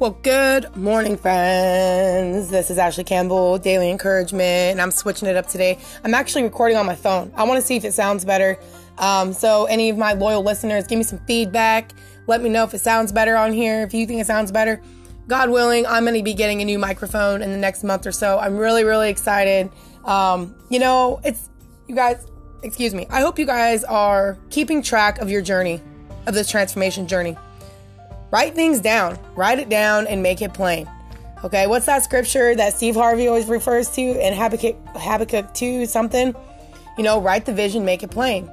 Well, good morning, friends. This is Ashley Campbell, Daily Encouragement, and I'm switching it up today. I'm actually recording on my phone. I want to see if it sounds better. Um, so, any of my loyal listeners, give me some feedback. Let me know if it sounds better on here. If you think it sounds better, God willing, I'm going to be getting a new microphone in the next month or so. I'm really, really excited. Um, you know, it's you guys. Excuse me. I hope you guys are keeping track of your journey, of this transformation journey. Write things down. Write it down and make it plain. Okay, what's that scripture that Steve Harvey always refers to in Habakkuk, Habakkuk 2 something? You know, write the vision, make it plain.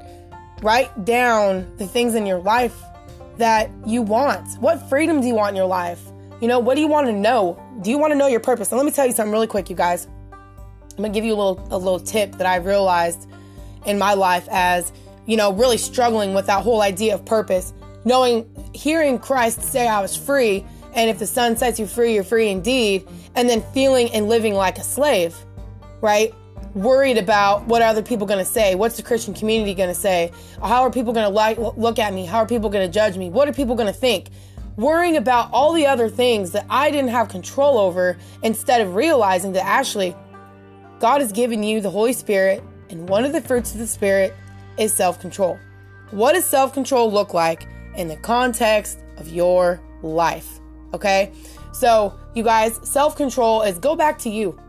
Write down the things in your life that you want. What freedom do you want in your life? You know, what do you want to know? Do you want to know your purpose? And let me tell you something really quick, you guys. I'm gonna give you a little a little tip that I've realized in my life as you know really struggling with that whole idea of purpose knowing, hearing Christ say, I was free, and if the Son sets you free, you're free indeed, and then feeling and living like a slave, right? Worried about what are other people going to say? What's the Christian community going to say? How are people going to like look at me? How are people going to judge me? What are people going to think? Worrying about all the other things that I didn't have control over instead of realizing that actually God has given you the Holy Spirit, and one of the fruits of the Spirit is self control. What does self control look like? In the context of your life. Okay? So, you guys, self control is go back to you.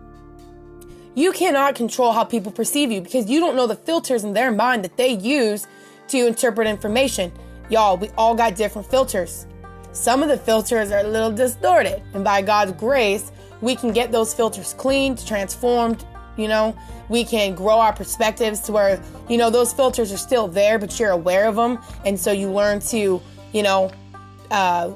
You cannot control how people perceive you because you don't know the filters in their mind that they use to interpret information. Y'all, we all got different filters. Some of the filters are a little distorted, and by God's grace, we can get those filters cleaned, transformed, you know? We can grow our perspectives to where you know those filters are still there but you're aware of them and so you learn to you know uh,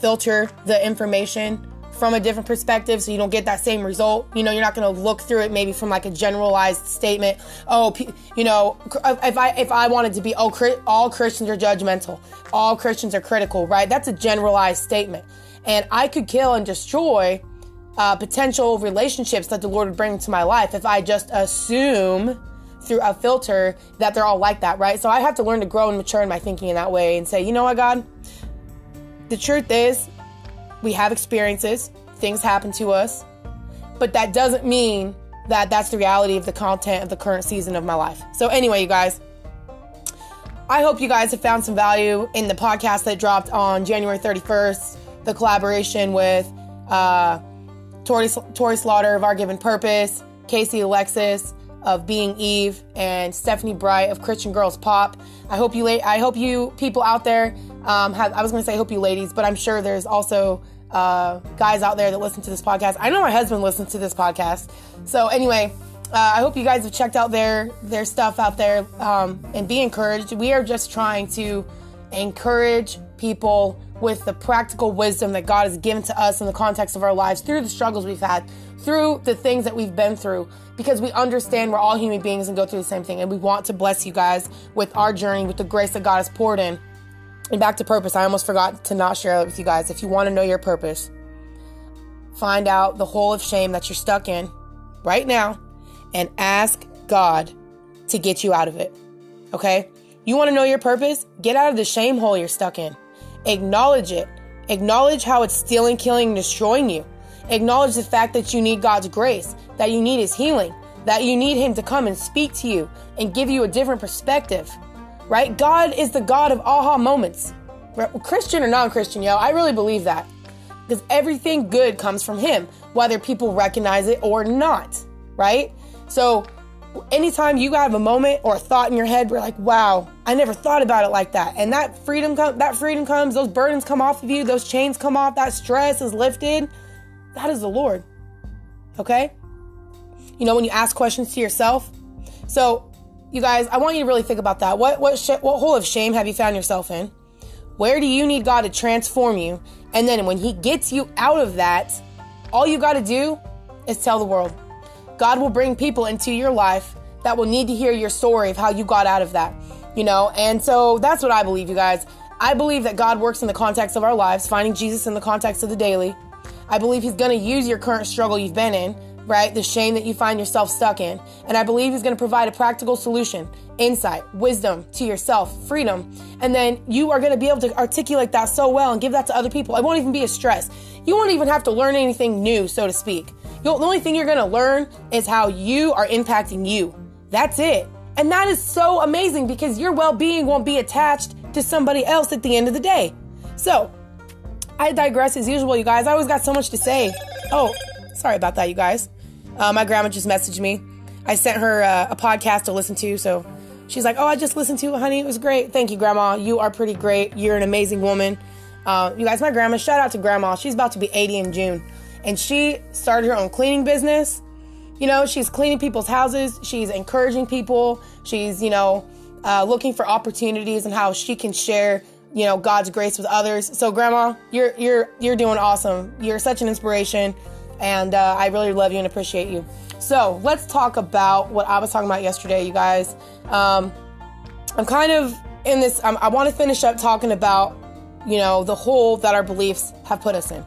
filter the information from a different perspective so you don't get that same result. You know you're not going to look through it maybe from like a generalized statement. Oh you know if i if i wanted to be oh all christians are judgmental. All christians are critical right? That's a generalized statement. And i could kill and destroy uh, potential relationships that the Lord would bring to my life if I just assume through a filter that they're all like that, right? So I have to learn to grow and mature in my thinking in that way and say, you know what, God? The truth is, we have experiences, things happen to us, but that doesn't mean that that's the reality of the content of the current season of my life. So, anyway, you guys, I hope you guys have found some value in the podcast that dropped on January 31st, the collaboration with, uh, Tori, Tori Slaughter of Our Given Purpose, Casey Alexis of Being Eve, and Stephanie Bright of Christian Girls Pop. I hope you, I hope you people out there um, have. I was going to say, I hope you ladies, but I'm sure there's also uh, guys out there that listen to this podcast. I know my husband listens to this podcast. So anyway, uh, I hope you guys have checked out their their stuff out there um, and be encouraged. We are just trying to encourage people with the practical wisdom that God has given to us in the context of our lives through the struggles we've had, through the things that we've been through, because we understand we're all human beings and go through the same thing. And we want to bless you guys with our journey, with the grace that God has poured in. And back to purpose, I almost forgot to not share it with you guys. If you want to know your purpose, find out the hole of shame that you're stuck in right now and ask God to get you out of it. Okay? You want to know your purpose? Get out of the shame hole you're stuck in. Acknowledge it. Acknowledge how it's stealing, killing, and destroying you. Acknowledge the fact that you need God's grace, that you need His healing, that you need Him to come and speak to you and give you a different perspective. Right? God is the God of aha moments. Christian or non Christian, yo, I really believe that. Because everything good comes from Him, whether people recognize it or not. Right? So anytime you have a moment or a thought in your head where like wow i never thought about it like that. And that freedom com- that freedom comes those burdens come off of you those chains come off that stress is lifted. That is the lord okay? You know when you ask questions to yourself. So you guys i want you to really think about that. What what sh- what hole of shame have you found yourself in? Where do you need god to transform you? And then when he gets you out of that all you got to do is tell the world God will bring people into your life that will need to hear your story of how you got out of that, you know? And so that's what I believe, you guys. I believe that God works in the context of our lives, finding Jesus in the context of the daily. I believe He's going to use your current struggle you've been in, right? The shame that you find yourself stuck in. And I believe He's going to provide a practical solution, insight, wisdom to yourself, freedom. And then you are going to be able to articulate that so well and give that to other people. It won't even be a stress. you won't even have to learn anything new, so to speak. The only thing you're gonna learn is how you are impacting you. That's it. And that is so amazing because your well being won't be attached to somebody else at the end of the day. So, I digress as usual, you guys. I always got so much to say. Oh, sorry about that, you guys. Uh, my grandma just messaged me. I sent her uh, a podcast to listen to, so she's like, "Oh, I just listened to it, honey. It was great. Thank you, grandma. You are pretty great. You're an amazing woman." Uh, you guys, my grandma. Shout out to grandma. She's about to be 80 in June, and she started her own cleaning business. You know, she's cleaning people's houses. She's encouraging people. She's, you know, uh, looking for opportunities and how she can share you know God's grace with others. So, Grandma, you're you're you're doing awesome. You're such an inspiration, and uh, I really love you and appreciate you. So, let's talk about what I was talking about yesterday, you guys. Um, I'm kind of in this. I want to finish up talking about you know the hole that our beliefs have put us in.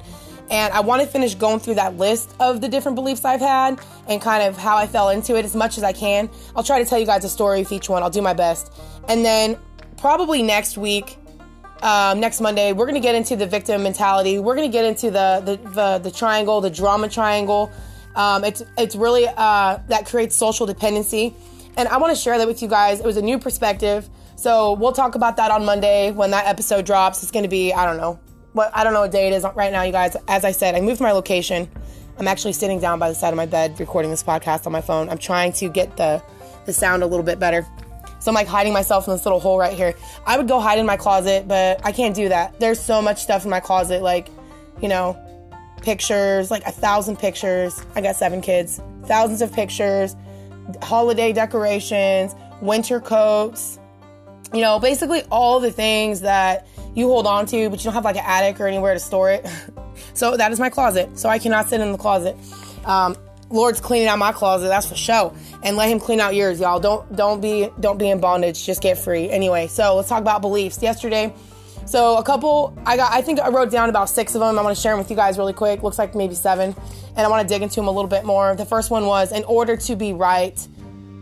And I want to finish going through that list of the different beliefs I've had and kind of how I fell into it as much as I can. I'll try to tell you guys a story of each one. I'll do my best. And then probably next week, um, next Monday, we're going to get into the victim mentality. We're going to get into the, the, the, the, triangle, the drama triangle. Um, it's, it's really, uh, that creates social dependency. And I want to share that with you guys. It was a new perspective. So we'll talk about that on Monday when that episode drops. It's going to be, I don't know, what, I don't know what day it is right now, you guys. As I said, I moved my location. I'm actually sitting down by the side of my bed recording this podcast on my phone. I'm trying to get the, the sound a little bit better. So I'm like hiding myself in this little hole right here. I would go hide in my closet, but I can't do that. There's so much stuff in my closet, like, you know, pictures, like a thousand pictures. I got seven kids, thousands of pictures, holiday decorations, winter coats, you know, basically all the things that you hold on to, but you don't have like an attic or anywhere to store it. so that is my closet. So I cannot sit in the closet. Um, Lord's cleaning out my closet, that's for sure. And let him clean out yours, y'all. Don't don't be don't be in bondage. Just get free. Anyway, so let's talk about beliefs. Yesterday, so a couple I got I think I wrote down about six of them. I want to share them with you guys really quick. Looks like maybe seven. And I want to dig into them a little bit more. The first one was in order to be right,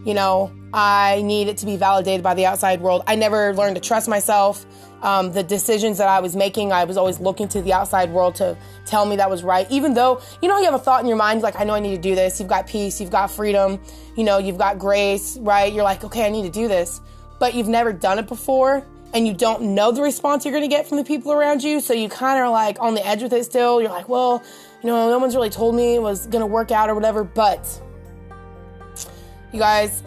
you know, I need it to be validated by the outside world. I never learned to trust myself um, the decisions that I was making, I was always looking to the outside world to tell me that was right. Even though, you know, you have a thought in your mind, like, I know I need to do this. You've got peace, you've got freedom, you know, you've got grace, right? You're like, okay, I need to do this. But you've never done it before and you don't know the response you're going to get from the people around you. So you kind of like on the edge with it still. You're like, well, you know, no one's really told me it was going to work out or whatever. But you guys,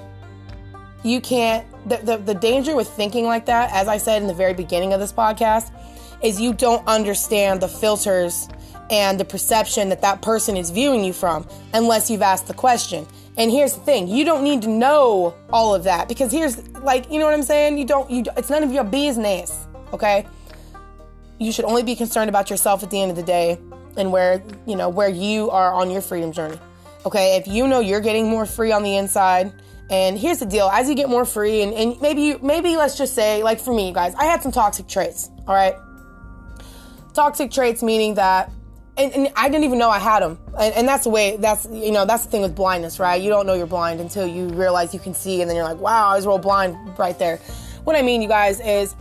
you can't the, the, the danger with thinking like that as i said in the very beginning of this podcast is you don't understand the filters and the perception that that person is viewing you from unless you've asked the question. And here's the thing you don't need to know all of that because here's like you know what i'm saying? You don't you it's none of your business okay? You should only be concerned about yourself at the end of the day and where you know where you are on your freedom journey okay? If you know you're getting more free on the inside and here's the deal: as you get more free, and, and maybe maybe let's just say, like for me, guys, I had some toxic traits. All right, toxic traits meaning that, and, and I didn't even know I had them. And, and, that's the way. That's you know that's the thing with blindness, right? You don't know you're blind until you realize you can see, and then you're like, wow, I was real blind right there. What I mean, you guys, is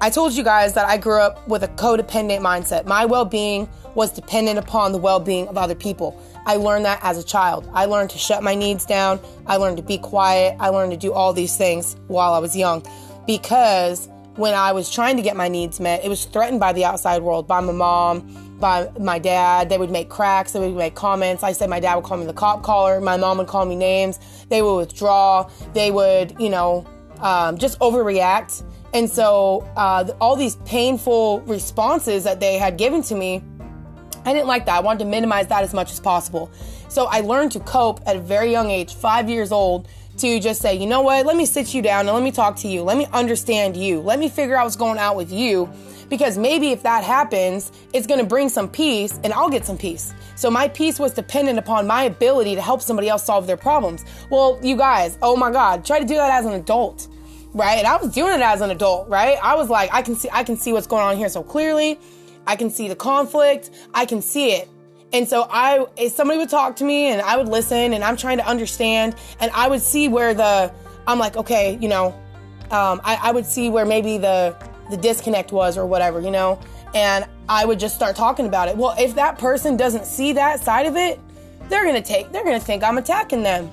I told you guys that I grew up with a codependent mindset. My well-being was dependent upon the well-being of other people. I learned that as a child. I learned to shut my needs down. I learned to be quiet. I learned to do all these things while I was young because when I was trying to get my needs met, it was threatened by the outside world, by my mom, by my dad. They would make cracks, they would make comments. I said my dad would call me the cop caller, my mom would call me names. They would withdraw, they would, you know, um, just overreact. And so uh, all these painful responses that they had given to me I didn't like that. I wanted to minimize that as much as possible. So I learned to cope at a very young age, five years old, to just say, you know what, let me sit you down and let me talk to you. Let me understand you. Let me figure out what's going on with you. Because maybe if that happens, it's going to bring some peace and I'll get some peace. So my peace was dependent upon my ability to help somebody else solve their problems. Well, you guys, oh my God, try to do that as an adult right? And I was doing it as an adult, right? I was like, I can see, I can see what's going on here so clearly. I can see the conflict. I can see it. And so I, somebody would talk to me and I would listen and I'm trying to understand and I would see where the, I'm like, okay, you know, um, I, I would see where maybe the, the disconnect was or whatever, you know? and I would just start talking about it. Well, if that person doesn't see that side of it, they're gonna take, they're gonna think I'm attacking them.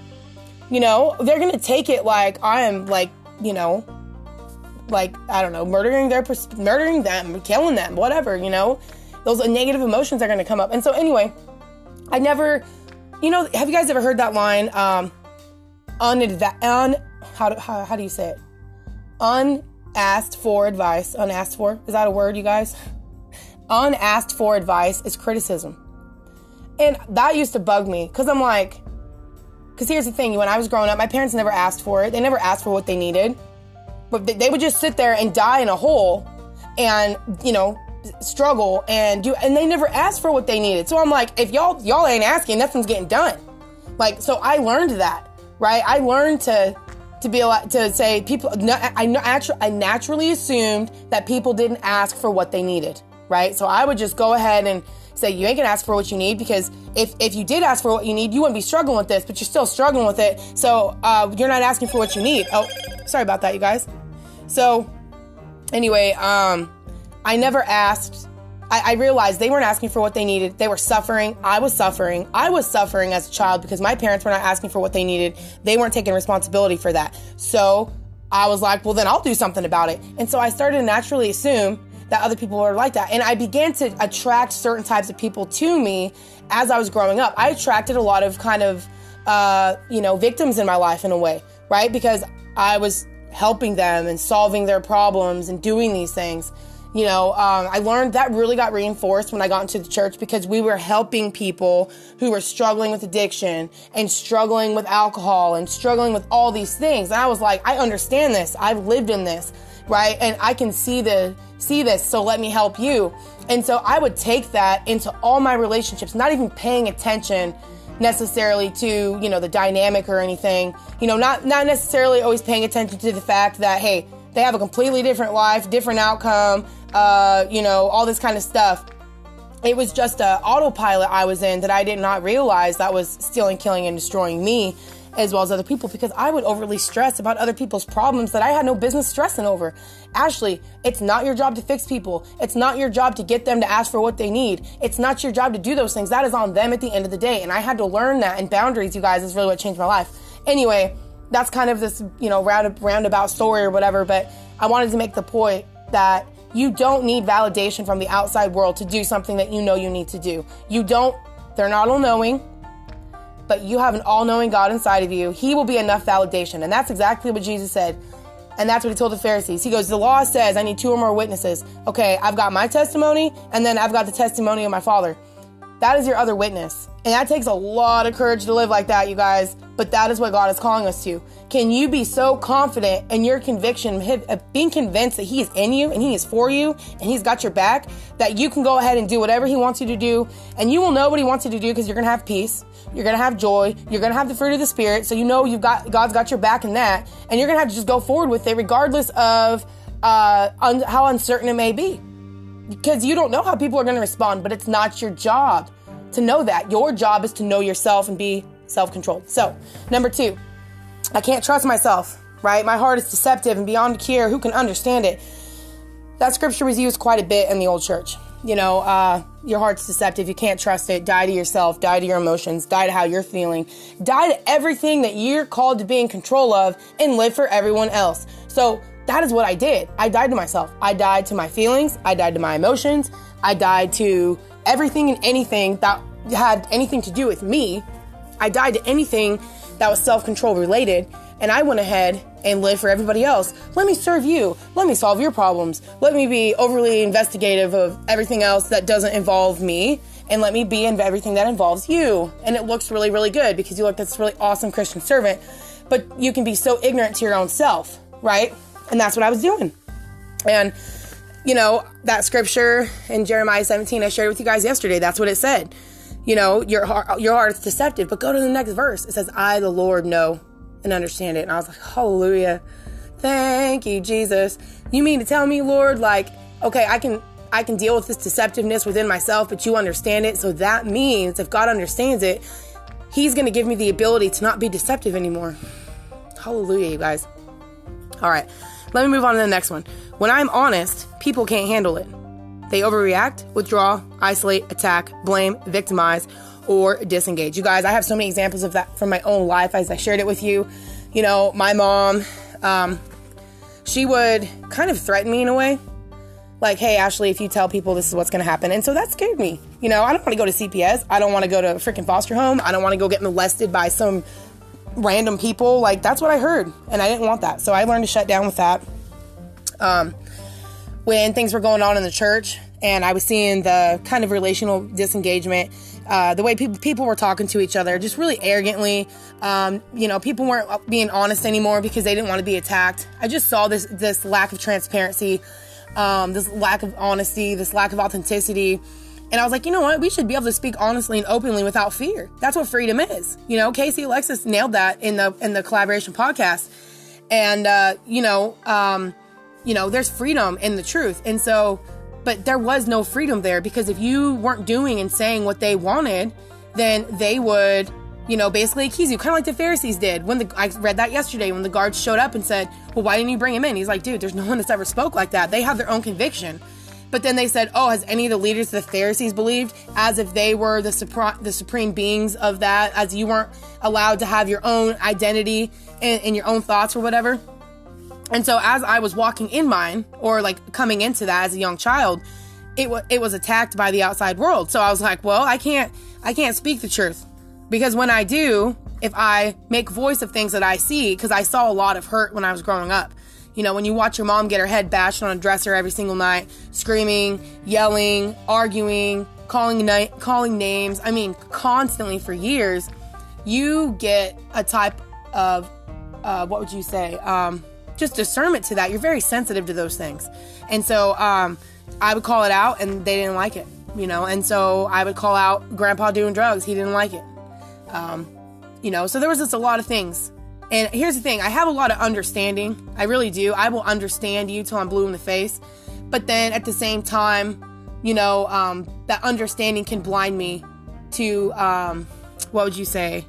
You know, they're gonna take it like I am like, you know, like I don't know, murdering their, murdering them, killing them, whatever. You know, those negative emotions are gonna come up. And so anyway, I never, you know, have you guys ever heard that line? Um, unadva- un, how do, how, how do you say it? Unasked for advice. Unasked for is that a word, you guys? Unasked for advice is criticism. And that used to bug me because I'm like, because here's the thing when I was growing up, my parents never asked for it. They never asked for what they needed. But they would just sit there and die in a hole and, you know, struggle and do, and they never asked for what they needed. So I'm like, if y'all, y'all ain't asking, nothing's getting done. Like, so I learned that, right? I learned to, to be able to say people, I, naturally, I naturally assumed that people didn't ask for what they needed, right? So I would just go ahead and, say you ain't gonna ask for what you need because if, if you did ask for what you need, you wouldn't be struggling with this, but you're still struggling with it. So uh, you're not asking for what you need. Oh, sorry about that, you guys. So anyway, um, I never asked. I, I realized they weren't asking for what they needed. They were suffering. I was suffering. I was suffering as a child because my parents were not asking for what they needed. They weren't taking responsibility for that. So I was like, well, then I'll do something about it. And so I started to naturally assume that other people were like that. And I began to attract certain types of people to me as I was growing up. I attracted a lot of kind of, uh, you know, victims in my life in a way, right? Because I was helping them and solving their problems and doing these things. You know, um, I learned that really got reinforced when I got into the church because we were helping people who were struggling with addiction and struggling with alcohol and struggling with all these things. And I was like, I understand this. I've lived in this, right? And I can see the see this, so let me help you. And so I would take that into all my relationships, not even paying attention necessarily to, you know, the dynamic or anything. You know, not not necessarily always paying attention to the fact that hey, they have a completely different life, different outcome, uh, you know, all this kind of stuff. It was just a autopilot I was in that I did not realize that was stealing, killing, and destroying me as well as other people because I would overly stress about other people's problems that I had no business stressing over. Ashley, it's not your job to fix people. It's not your job to get them to ask for what they need. It's not your job to do those things. That is on them at the end of the day. And I had to learn that. And boundaries, you guys, is really what changed my life. Anyway, that's kind of this, you know, round, roundabout story or whatever. But I wanted to make the point that you don't need validation from the outside world to do something that you know you need to do. You don't, they're not all knowing but you have an all knowing God inside of you, He will be enough validation. And that's exactly what Jesus said. And that's what He told the Pharisees. He goes, The law says I need two or more witnesses. Okay, I've got my testimony, and then I've got the testimony of my Father. That is your other witness. And that takes a lot of courage to live like that, you guys. But that is what God is calling us to. Can you be so confident in your conviction, being convinced that He is in you and He is for you and He's got your back, that you can go ahead and do whatever He wants you to do, and you will know what He wants you to do because you're gonna have peace, you're gonna have joy, you're gonna have the fruit of the Spirit, so you know you've got God's got your back in that, and you're gonna have to just go forward with it regardless of uh, un- how uncertain it may be because you don't know how people are going to respond, but it's not your job to know that. Your job is to know yourself and be self controlled. So, number two, I can't trust myself, right? My heart is deceptive and beyond cure. Who can understand it? That scripture was used quite a bit in the old church. You know, uh, your heart's deceptive. You can't trust it. Die to yourself. Die to your emotions. Die to how you're feeling. Die to everything that you're called to be in control of and live for everyone else. So, that is what I did. I died to myself. I died to my feelings. I died to my emotions. I died to everything and anything that had anything to do with me. I died to anything that was self control related. And I went ahead and lived for everybody else. Let me serve you. Let me solve your problems. Let me be overly investigative of everything else that doesn't involve me. And let me be in everything that involves you. And it looks really, really good because you look this really awesome Christian servant. But you can be so ignorant to your own self, right? And that's what I was doing. And, you know, that scripture in Jeremiah 17 I shared with you guys yesterday, that's what it said. You know, your heart, your heart is deceptive. But go to the next verse. It says, I, the Lord, know and understand it. And I was like, hallelujah. Thank you, Jesus. You mean to tell me, Lord, like, okay, I can I can deal with this deceptiveness within myself, but you understand it. So that means if God understands it, He's going to give me the ability to not be deceptive anymore. Hallelujah, you guys. All right. Let me move on to the next one. When I'm honest, people can't handle it. They overreact, withdraw, isolate, attack, blame, victimize, or disengage. You guys, I have so many examples of that from my own life as I shared it with you. You know, my mom, um, she would kind of threaten me in a way. Like, hey, Ashley, if you tell people this is what's going to happen. And so that scared me. You know, I don't want to go to CPS. I don't want to go to a freaking foster home. I don't want to go get molested by some random people. Like, that's what I heard. And I didn't want that. So I learned to shut down with that. Um, when things were going on in the church and I was seeing the kind of relational disengagement, uh, the way people people were talking to each other, just really arrogantly. Um, you know, people weren't being honest anymore because they didn't want to be attacked. I just saw this this lack of transparency, um, this lack of honesty, this lack of authenticity. And I was like, you know what? We should be able to speak honestly and openly without fear. That's what freedom is. You know, Casey Alexis nailed that in the in the collaboration podcast. And uh, you know, um, you know, there's freedom in the truth. And so, but there was no freedom there because if you weren't doing and saying what they wanted, then they would, you know, basically accuse you, kind of like the Pharisees did. When the I read that yesterday when the guards showed up and said, "Well, why didn't you bring him in?" He's like, "Dude, there's no one that's ever spoke like that. They have their own conviction." But then they said, "Oh, has any of the leaders of the Pharisees believed?" As if they were the supra- the supreme beings of that, as you weren't allowed to have your own identity and, and your own thoughts or whatever. And so as I was walking in mine or like coming into that as a young child, it w- it was attacked by the outside world. So I was like, well, I can't I can't speak the truth. Because when I do, if I make voice of things that I see because I saw a lot of hurt when I was growing up. You know, when you watch your mom get her head bashed on a dresser every single night, screaming, yelling, arguing, calling na- calling names, I mean, constantly for years, you get a type of uh, what would you say? Um, just discernment to that. You're very sensitive to those things. And so um, I would call it out and they didn't like it, you know. And so I would call out grandpa doing drugs. He didn't like it. Um, you know, so there was just a lot of things. And here's the thing I have a lot of understanding. I really do. I will understand you till I'm blue in the face. But then at the same time, you know, um, that understanding can blind me to, um, what would you say?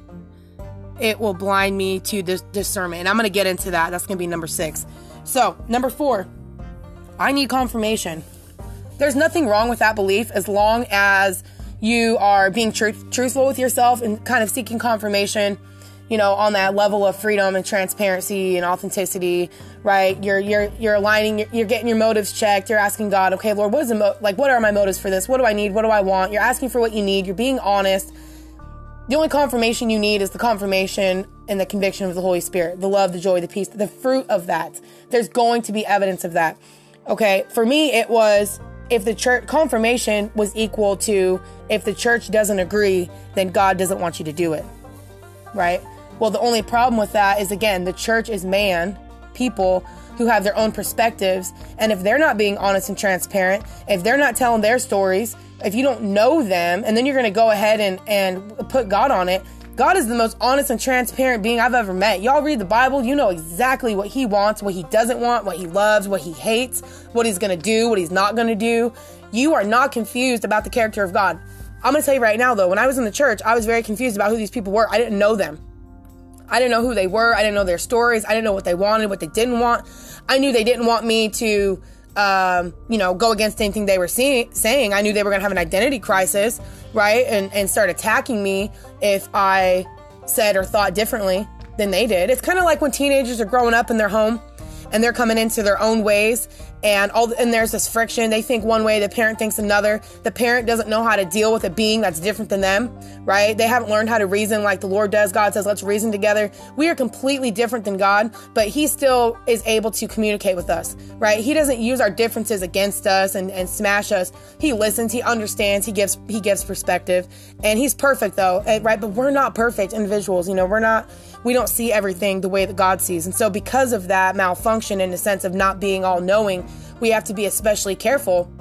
it will blind me to this discernment. And I'm going to get into that. That's going to be number six. So, number four, I need confirmation. There's nothing wrong with that belief as long as you are being tr- truthful with yourself and kind of seeking confirmation, you know, on that level of freedom and transparency and authenticity, right? You're you're you're aligning, you're, you're getting your motives checked. You're asking God, okay, Lord, what is the mo- like? What are my motives for this? What do I need? What do I want? You're asking for what you need. You're being honest the only confirmation you need is the confirmation and the conviction of the Holy Spirit, the love, the joy, the peace, the fruit of that. There's going to be evidence of that. Okay, for me, it was if the church confirmation was equal to if the church doesn't agree, then God doesn't want you to do it. Right? Well, the only problem with that is again, the church is man, people who have their own perspectives. And if they're not being honest and transparent, if they're not telling their stories, if you don't know them and then you're going to go ahead and, and put God on it, God is the most honest and transparent being I've ever met. Y'all read the Bible, you know exactly what He wants, what He doesn't want, what He loves, what He hates, what He's gonna do, what He's not gonna do. You are not confused about the character of God. I'm gonna tell you right now though, when I was in the church, I was very confused about who these people were. I didn't know them. I didn't know who they were. I didn't know their stories. I didn't know what they wanted, what they didn't want. I knew they didn't want me to um, you know, go against anything they were saying. I knew they were going to have an identity crisis, right? And, and start attacking me if I said or thought differently than they did. It's kind of like when teenagers are growing up in their home and they're coming into their own ways and all and there's this friction. They think one way the parent thinks another. The parent doesn't know how to deal with a being that's different than them right? They haven't learned how to reason like the lord does. God says let's reason together. We are completely different than god but he still is able to communicate with us right? He doesn't use our differences against us and, and smash us. He listens he understands he gives he gives perspective and he's perfect though eh, right? But we're not perfect individuals you know? We're not we don't see everything the way that God sees. And so, because of that malfunction in the sense of not being all knowing, we have to be especially careful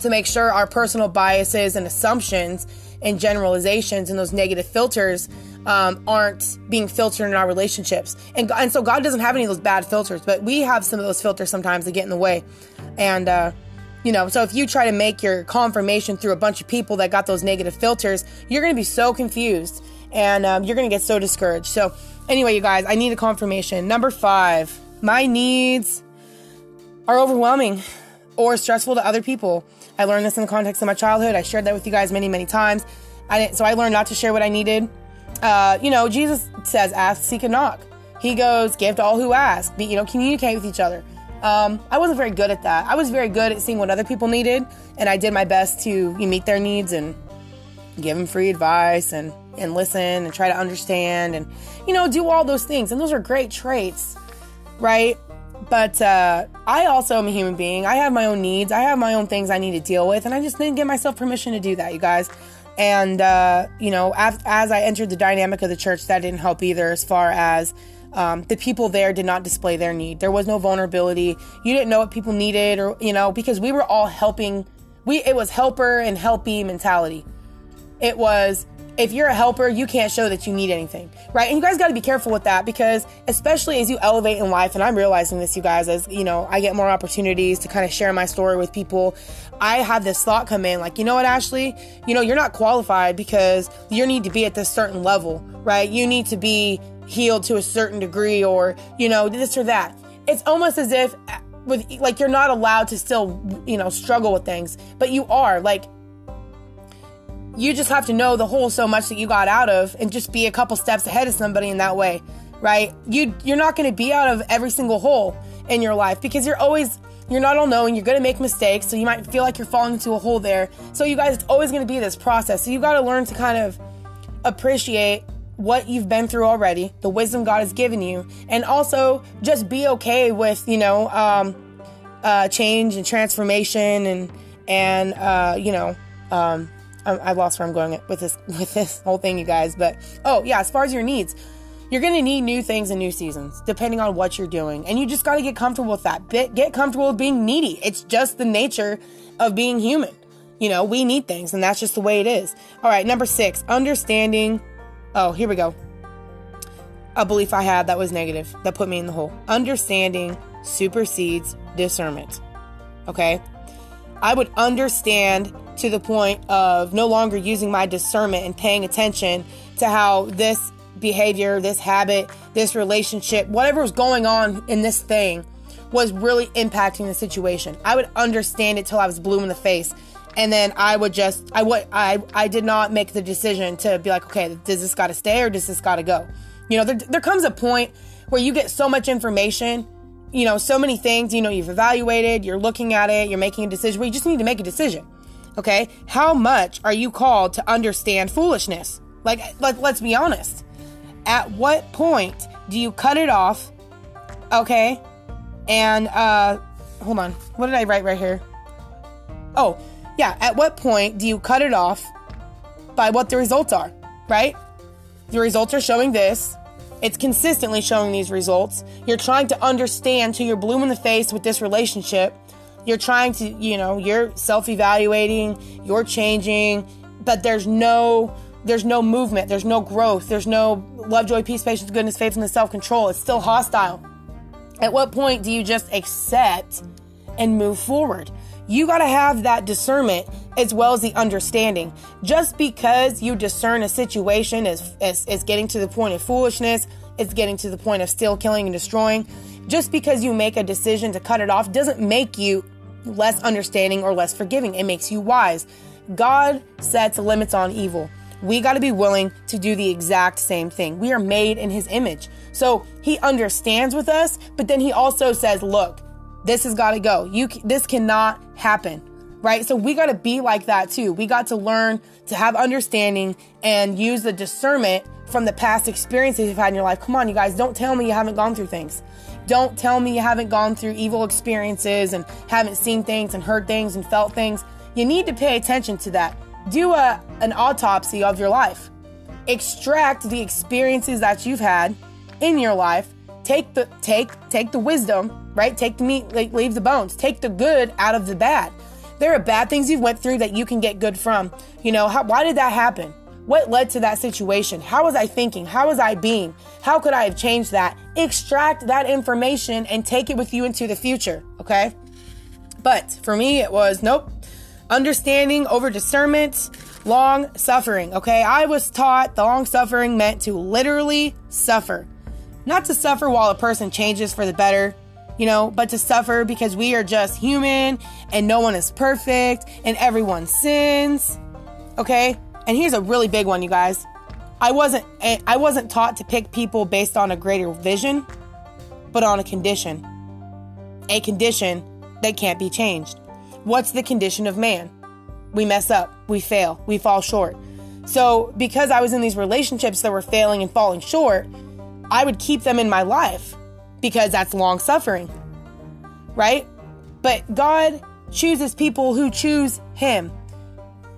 to make sure our personal biases and assumptions and generalizations and those negative filters um, aren't being filtered in our relationships. And, and so, God doesn't have any of those bad filters, but we have some of those filters sometimes that get in the way. And, uh, you know, so if you try to make your confirmation through a bunch of people that got those negative filters, you're going to be so confused and um, you're to get so discouraged. So, anyway, you guys, I need a confirmation. Number five, my needs are overwhelming or stressful to other people. I learned this in the context of my childhood. I shared that with you guys many, many times. I didn't, so I learned not to share what I needed. Uh, you know, Jesus says, ask, seek, and knock. He goes, give to all who ask. Be, you know, communicate with each other. Um, I wasn't very good at that. I was very good at seeing what other people needed, and I did my best to you meet their needs and give them free advice and and listen and try to understand and you know do all those things. And those are great traits, right? But uh, I also am a human being. I have my own needs. I have my own things I need to deal with, and I just didn't give myself permission to do that, you guys. And uh, you know, as, as I entered the dynamic of the church, that didn't help either. As far as um, the people there did not display their need. There was no vulnerability. You didn't know what people needed, or you know, because we were all helping. We it was helper and helpy mentality. It was if you're a helper, you can't show that you need anything, right? And you guys got to be careful with that because, especially as you elevate in life, and I'm realizing this, you guys, as you know, I get more opportunities to kind of share my story with people. I have this thought come in, like, you know what, Ashley, you know, you're not qualified because you need to be at this certain level, right? You need to be healed to a certain degree, or you know, this or that. It's almost as if eh, with like you're not allowed to still, you know, struggle with things, but you are like you just have to know the hole so much that you got out of and just be a couple steps ahead of somebody in that way, right? You you're not going to be out of every single hole in your life because you're always you're not all knowing, you're going to make mistakes, so you might feel like you're falling into a hole there. So you guys it's always going to be this process. So you got to learn to kind of appreciate what you've been through already, the wisdom God has given you, and also just be okay with, you know, um, uh, change and transformation and and uh, you know um, I lost where I'm going with this with this whole thing, you guys. But oh yeah, as far as your needs, you're gonna need new things and new seasons, depending on what you're doing, and you just got to get comfortable with that. Get comfortable with being needy. It's just the nature of being human. You know, we need things, and that's just the way it is. All right, number six, understanding. Oh, here we go. A belief I had that was negative that put me in the hole. Understanding supersedes discernment. Okay, I would understand to the point of no longer using my discernment and paying attention to how this behavior, this habit, this relationship, whatever was going on in this thing was really impacting the situation. I would understand it till I was blue in the face. And then I would just I would I I did not make the decision to be like, okay, does this gotta stay or does this gotta go? You know, there, there comes a point where you get so much information, you know, so many things, you know, you've evaluated, you're looking at it, you're making a decision where you just need to make a decision. Okay? How much are you called to understand foolishness? Like, let, let's be honest. At what point do you cut it off? Okay? And, uh, hold on. What did I write right here? Oh, yeah. At what point do you cut it off by what the results are, right? The results are showing this. It's consistently showing these results. You're trying to understand till you're blue in the face with this relationship you're trying to, you know, you're self-evaluating, you're changing, but there's no there's no movement, there's no growth, there's no love, joy, peace, patience, goodness, faith, faithfulness, self-control. It's still hostile. At what point do you just accept and move forward? You got to have that discernment as well as the understanding. Just because you discern a situation as, as, as getting to the point of foolishness, it's getting to the point of still killing and destroying, just because you make a decision to cut it off doesn't make you less understanding or less forgiving. It makes you wise. God sets limits on evil. We got to be willing to do the exact same thing. We are made in his image. So he understands with us, but then he also says, look, this has got to go. You this cannot happen. Right? So we got to be like that too. We got to learn to have understanding and use the discernment from the past experiences you've had in your life. Come on, you guys, don't tell me you haven't gone through things. Don't tell me you haven't gone through evil experiences and haven't seen things and heard things and felt things. You need to pay attention to that. Do a, an autopsy of your life. Extract the experiences that you've had in your life. Take the take take the wisdom, right? Take the meat, leave the bones. Take the good out of the bad. There are bad things you went through that you can get good from. You know, how, why did that happen? What led to that situation? How was I thinking? How was I being? How could I have changed that? Extract that information and take it with you into the future, okay? But for me, it was nope. Understanding over discernment, long suffering, okay? I was taught the long suffering meant to literally suffer. Not to suffer while a person changes for the better, you know, but to suffer because we are just human and no one is perfect and everyone sins. Okay? And here's a really big one, you guys. I wasn't eh, I wasn't taught to pick people based on a greater vision, but on a condition. A condition that can't be changed. What's the condition of man? We mess up, we fail, we fall short. So, because I was in these relationships that were failing and falling short, I would keep them in my life because that's long suffering, right? But God chooses people who choose Him.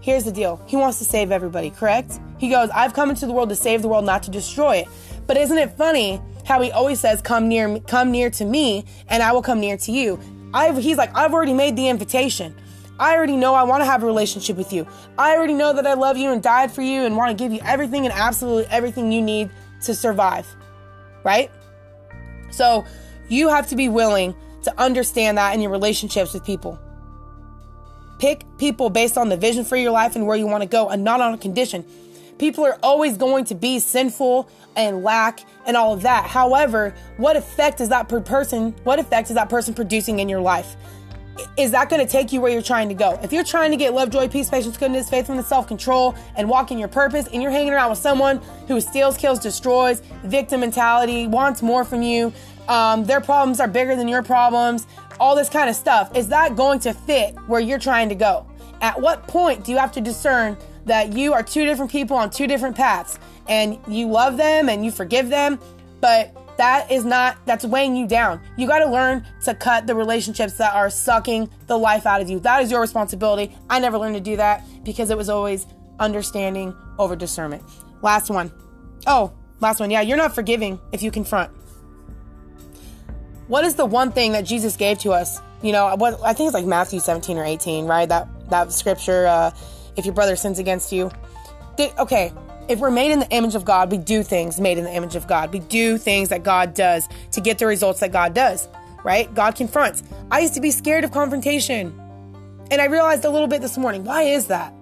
Here's the deal He wants to save everybody, correct? He goes, I've come into the world to save the world, not to destroy it. But isn't it funny how He always says, Come near, come near to me, and I will come near to you? I've, he's like, I've already made the invitation. I already know I want to have a relationship with you. I already know that I love you and died for you and want to give you everything and absolutely everything you need to survive. Right? So you have to be willing to understand that in your relationships with people. Pick people based on the vision for your life and where you want to go and not on a condition. People are always going to be sinful and lack and all of that. However, what effect is that per person, what effect is that person producing in your life? Is that going to take you where you're trying to go? If you're trying to get love, joy, peace, patience, goodness, faithfulness, self control, and walk in your purpose, and you're hanging around with someone who steals, kills, destroys, victim mentality, wants more from you, um, their problems are bigger than your problems, all this kind of stuff. Is that going to fit where you're trying to go? At what point do you have to discern that you are two different people on two different paths and you love them and you forgive them, but that is not that's weighing you down. You got to learn to cut the relationships that are sucking the life out of you. That is your responsibility. I never learned to do that because it was always understanding over discernment. Last one. Oh, last one. Yeah, you're not forgiving if you confront what is the one thing that Jesus gave to us? You know, what I think it's like Matthew 17 or 18, right? That that scripture, uh, if your brother sins against you. Okay, if we're made in the image of God, we do things made in the image of God. We do things that God does to get the results that God does, right? God confronts. I used to be scared of confrontation. And I realized a little bit this morning. Why is that?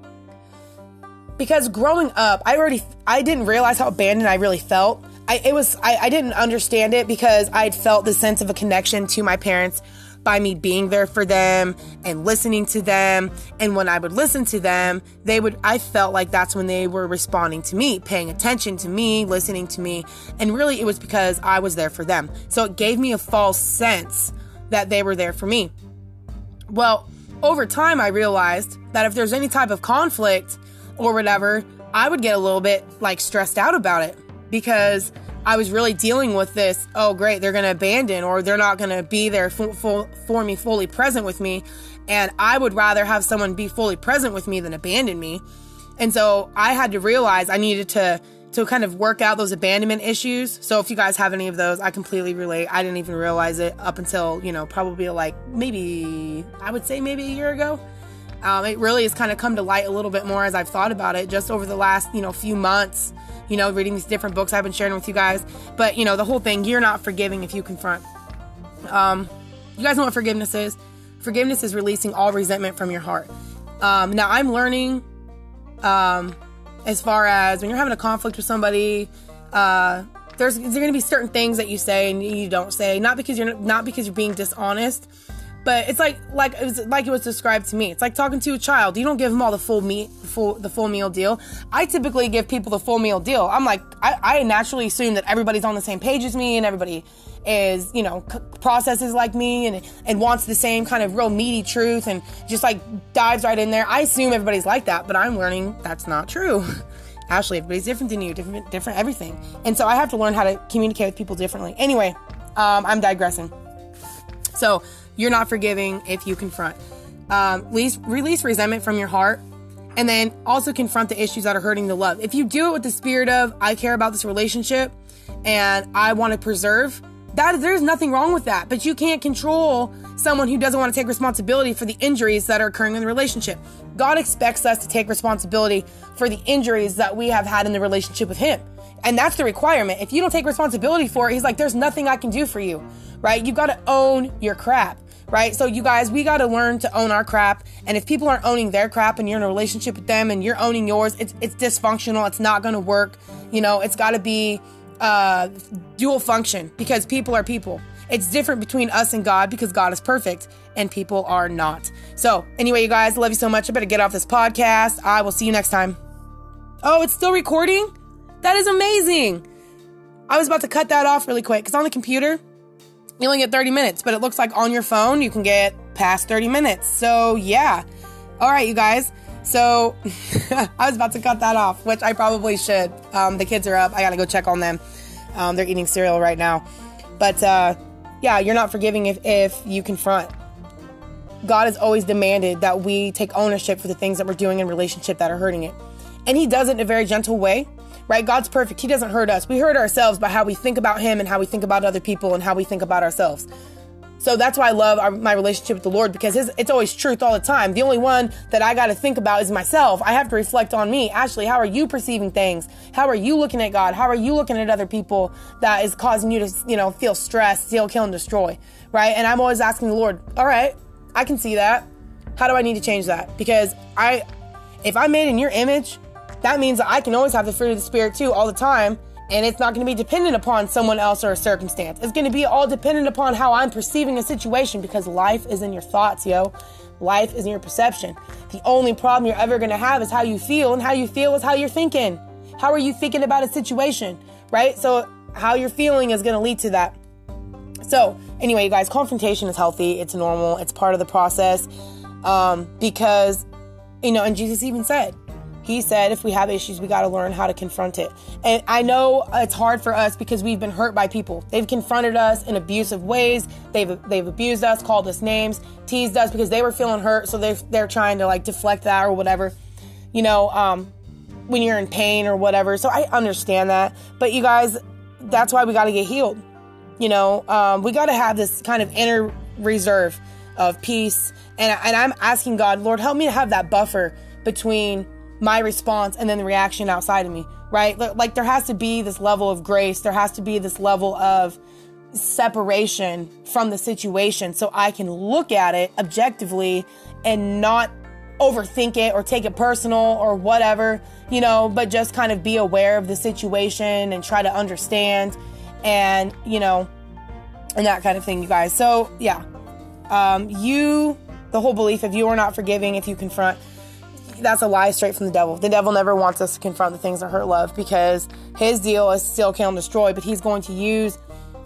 Because growing up, I already I didn't realize how abandoned I really felt I, it was I, I didn't understand it because I'd felt the sense of a connection to my parents by me being there for them and listening to them. And when I would listen to them, they would, I felt like that's when they were responding to me, paying attention to me, listening to me. And really, it was because I was there for them. So it gave me a false sense that they were there for me. Well, over time, I realized that if there's any type of conflict or whatever, I would get a little bit like stressed out about it because I was really dealing with this. Oh, great, they're going to abandon or they're not going to be there for, for, for me, fully present with me. And I would rather have someone be fully present with me than abandon me. And so I had to realize I needed to to kind of work out those abandonment issues. So if you guys have any of those, I completely relate. I didn't even realize it up until, you know, probably like maybe I would say maybe a year ago. Um, it really has kind of come to light a little bit more as I've thought about it just over the last, you know, few months you know, reading these different books I've been sharing with you guys. But, you know, the whole thing, you're not forgiving if you confront. Um, you guys know what forgiveness is? Forgiveness is releasing all resentment from your heart. Um, now, I'm learning um, as far as when you're having a conflict with somebody, uh, there's, there's going to be certain things that you say and you don't say, not because you're not because you're being dishonest, but it's like like it was like it was described to me. It's like talking to a child. You don't give them all the full meat, full the full meal deal. I typically give people the full meal deal. I'm like I, I naturally assume that everybody's on the same page as me and everybody is you know c- processes like me and and wants the same kind of real meaty truth and just like dives right in there. I assume everybody's like that, but I'm learning that's not true. Ashley, everybody's different than you, different, different everything, and so I have to learn how to communicate with people differently. Anyway, um, I'm digressing. So you're not forgiving if you confront. Um, release, release resentment from your heart and then also confront the issues that are hurting the love. If you do it with the spirit of, I care about this relationship and I want to preserve, that there's nothing wrong with that. But you can't control someone who doesn't want to take responsibility for the injuries that are occurring in the relationship. God expects us to take responsibility for the injuries that we have had in the relationship with Him. And that's the requirement. If you don't take responsibility for it, He's like, there's nothing I can do for you, right? You got to own your crap right? So you guys, we got to learn to own our crap. And if people aren't owning their crap and you're in a relationship with them and you're owning yours, it's, it's dysfunctional. It's not going to work. You know, it's got to be uh, dual function because people are people. It's different between us and God because God is perfect and people are not. So, anyway, you guys, love you so much. I better get off this podcast. I will see you next time. Oh, it's still recording? That is amazing. I was about to cut that off really quick because on the computer, you only get 30 minutes, but it looks like on your phone, you can get past 30 minutes. So, yeah. All right, you guys. So, I was about to cut that off, which I probably should. Um, the kids are up. I got to go check on them. Um, they're eating cereal right now. But, uh, yeah, you're not forgiving if, if you confront. God has always demanded that we take ownership for the things that we're doing in relationship that are hurting it. And he does it in a very gentle way, right? God's perfect. He doesn't hurt us. We hurt ourselves by how we think about him and how we think about other people and how we think about ourselves. So that's why I love our, my relationship with the Lord because his, it's always truth all the time. The only one that I got to think about is myself. I have to reflect on me. Ashley, how are you perceiving things? How are you looking at God? How are you looking at other people that is causing you to, you know, feel stressed, steal, kill, and destroy, right? And I'm always asking the Lord, all right, I can see that. How do I need to change that? Because I, if I'm made in your image, that means that I can always have the fruit of the Spirit too all the time. And it's not going to be dependent upon someone else or a circumstance. It's going to be all dependent upon how I'm perceiving a situation because life is in your thoughts, yo. Life is in your perception. The only problem you're ever going to have is how you feel, and how you feel is how you're thinking. How are you thinking about a situation, right? So, how you're feeling is going to lead to that. So, anyway, you guys, confrontation is healthy. It's normal. It's part of the process um, because, you know, and Jesus even said, he said if we have issues, we got to learn how to confront it. And I know it's hard for us because we've been hurt by people. They've confronted us in abusive ways. They've they've abused us, called us names, teased us because they were feeling hurt, so they they're trying to like deflect that or whatever. You know, um, when you're in pain or whatever. So I understand that, but you guys, that's why we got to get healed. You know, um, we got to have this kind of inner reserve of peace, and and I'm asking God, Lord, help me to have that buffer between my response and then the reaction outside of me, right? Like there has to be this level of grace, there has to be this level of separation from the situation so I can look at it objectively and not overthink it or take it personal or whatever, you know, but just kind of be aware of the situation and try to understand and, you know, and that kind of thing, you guys. So, yeah. Um, you, the whole belief of you are not forgiving if you confront that's a lie straight from the devil. The devil never wants us to confront the things that hurt love because his deal is still kill and destroy, but he's going to use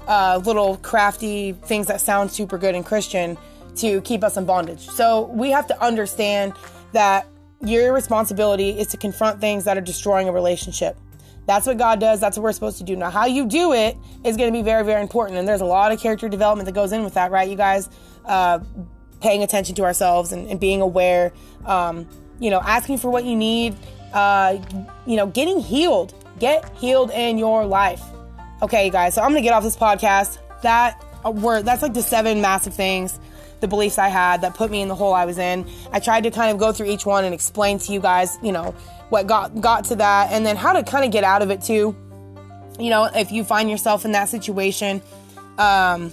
uh, little crafty things that sound super good and Christian to keep us in bondage. So we have to understand that your responsibility is to confront things that are destroying a relationship. That's what God does. That's what we're supposed to do. Now, how you do it is going to be very, very important. And there's a lot of character development that goes in with that, right? You guys, uh, paying attention to ourselves and, and being aware. Um, you know, asking for what you need, uh, you know, getting healed. Get healed in your life. Okay, guys, so I'm gonna get off this podcast. That uh, were that's like the seven massive things, the beliefs I had that put me in the hole I was in. I tried to kind of go through each one and explain to you guys, you know, what got got to that, and then how to kind of get out of it too. You know, if you find yourself in that situation, um,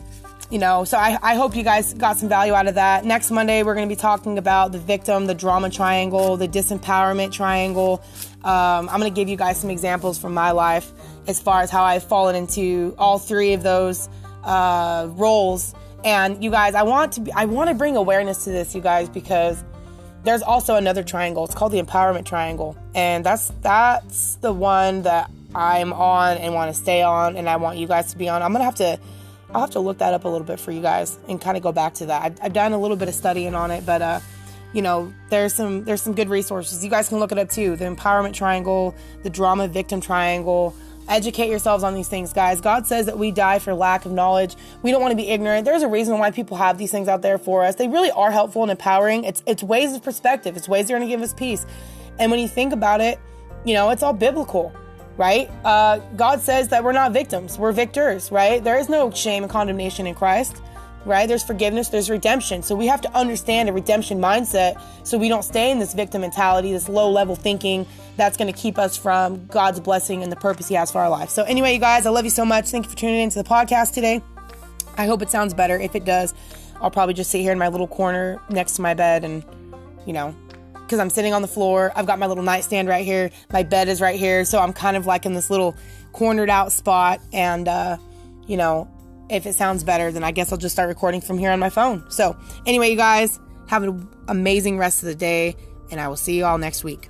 you know, so I, I hope you guys got some value out of that. Next Monday, we're going to be talking about the victim, the drama triangle, the disempowerment triangle. Um, I'm going to give you guys some examples from my life as far as how I've fallen into all three of those uh, roles. And you guys, I want to be, I want to bring awareness to this, you guys, because there's also another triangle. It's called the empowerment triangle, and that's that's the one that I'm on and want to stay on, and I want you guys to be on. I'm gonna have to I'll have to look that up a little bit for you guys and kind of go back to that. I've, I've done a little bit of studying on it, but uh, you know, there's some there's some good resources. You guys can look it up too. The empowerment triangle, the drama victim triangle. Educate yourselves on these things, guys. God says that we die for lack of knowledge. We don't want to be ignorant. There's a reason why people have these things out there for us. They really are helpful and empowering. It's it's ways of perspective. It's ways they're going to give us peace. And when you think about it, you know, it's all biblical right? Uh, God says that we're not victims, we're victors, right? There is no shame and condemnation in Christ, right? There's forgiveness, there's redemption. So we have to understand a redemption mindset so we don't stay in this victim mentality, this low level thinking that's going to keep us from God's blessing and the purpose He has for our life. So, anyway, you guys, I love you so much. Thank you for tuning into the podcast today. I hope it sounds better. If it does, I'll probably just sit here in my little corner next to my bed and, you know, because I'm sitting on the floor. I've got my little nightstand right here. My bed is right here. So I'm kind of like in this little cornered out spot. And, uh, you know, if it sounds better, then I guess I'll just start recording from here on my phone. So, anyway, you guys, have an amazing rest of the day, and I will see you all next week.